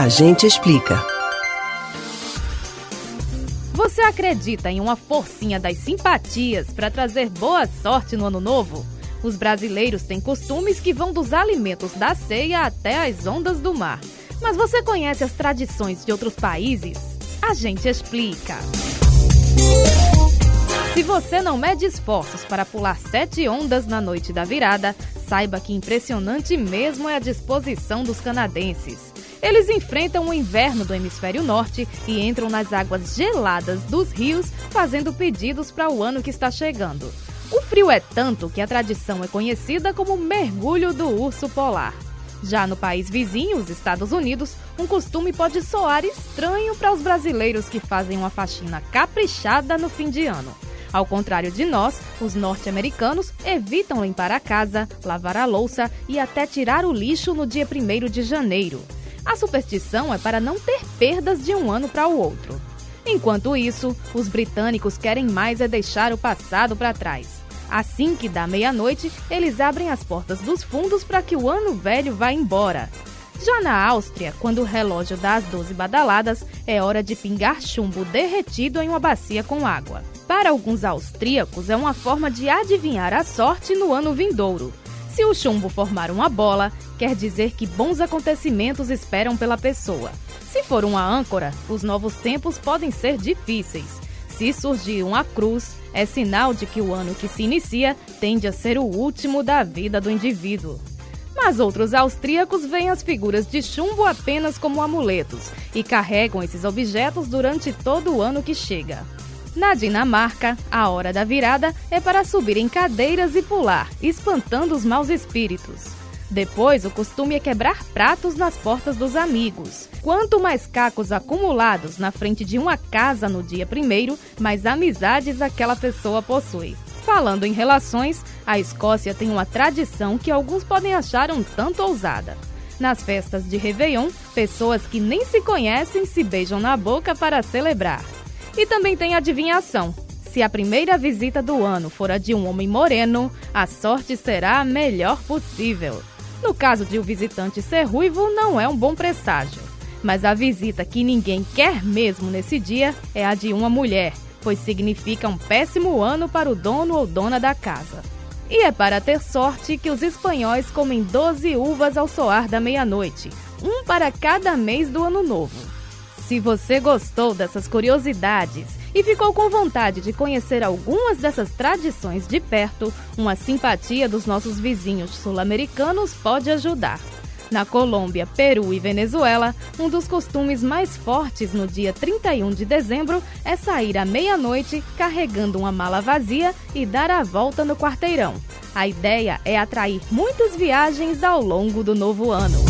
A gente explica. Você acredita em uma forcinha das simpatias para trazer boa sorte no ano novo? Os brasileiros têm costumes que vão dos alimentos da ceia até as ondas do mar. Mas você conhece as tradições de outros países? A gente explica. Se você não mede esforços para pular sete ondas na noite da virada, saiba que impressionante mesmo é a disposição dos canadenses. Eles enfrentam o inverno do hemisfério norte e entram nas águas geladas dos rios, fazendo pedidos para o ano que está chegando. O frio é tanto que a tradição é conhecida como mergulho do urso polar. Já no país vizinho, os Estados Unidos, um costume pode soar estranho para os brasileiros que fazem uma faxina caprichada no fim de ano. Ao contrário de nós, os norte-americanos evitam limpar a casa, lavar a louça e até tirar o lixo no dia 1 de janeiro. A superstição é para não ter perdas de um ano para o outro. Enquanto isso, os britânicos querem mais é deixar o passado para trás. Assim que dá meia-noite, eles abrem as portas dos fundos para que o ano velho vá embora. Já na Áustria, quando o relógio dá as 12 badaladas, é hora de pingar chumbo derretido em uma bacia com água. Para alguns austríacos, é uma forma de adivinhar a sorte no ano vindouro. Se o chumbo formar uma bola, quer dizer que bons acontecimentos esperam pela pessoa. Se for uma âncora, os novos tempos podem ser difíceis. Se surgir uma cruz, é sinal de que o ano que se inicia tende a ser o último da vida do indivíduo. Mas outros austríacos veem as figuras de chumbo apenas como amuletos e carregam esses objetos durante todo o ano que chega. Na Dinamarca, a hora da virada é para subir em cadeiras e pular, espantando os maus espíritos. Depois, o costume é quebrar pratos nas portas dos amigos. Quanto mais cacos acumulados na frente de uma casa no dia primeiro, mais amizades aquela pessoa possui. Falando em relações, a Escócia tem uma tradição que alguns podem achar um tanto ousada. Nas festas de Réveillon, pessoas que nem se conhecem se beijam na boca para celebrar. E também tem adivinhação. Se a primeira visita do ano for a de um homem moreno, a sorte será a melhor possível. No caso de o visitante ser ruivo, não é um bom presságio. Mas a visita que ninguém quer mesmo nesse dia é a de uma mulher, pois significa um péssimo ano para o dono ou dona da casa. E é para ter sorte que os espanhóis comem 12 uvas ao soar da meia-noite, um para cada mês do ano novo. Se você gostou dessas curiosidades e ficou com vontade de conhecer algumas dessas tradições de perto, uma simpatia dos nossos vizinhos sul-americanos pode ajudar. Na Colômbia, Peru e Venezuela, um dos costumes mais fortes no dia 31 de dezembro é sair à meia-noite carregando uma mala vazia e dar a volta no quarteirão. A ideia é atrair muitas viagens ao longo do novo ano.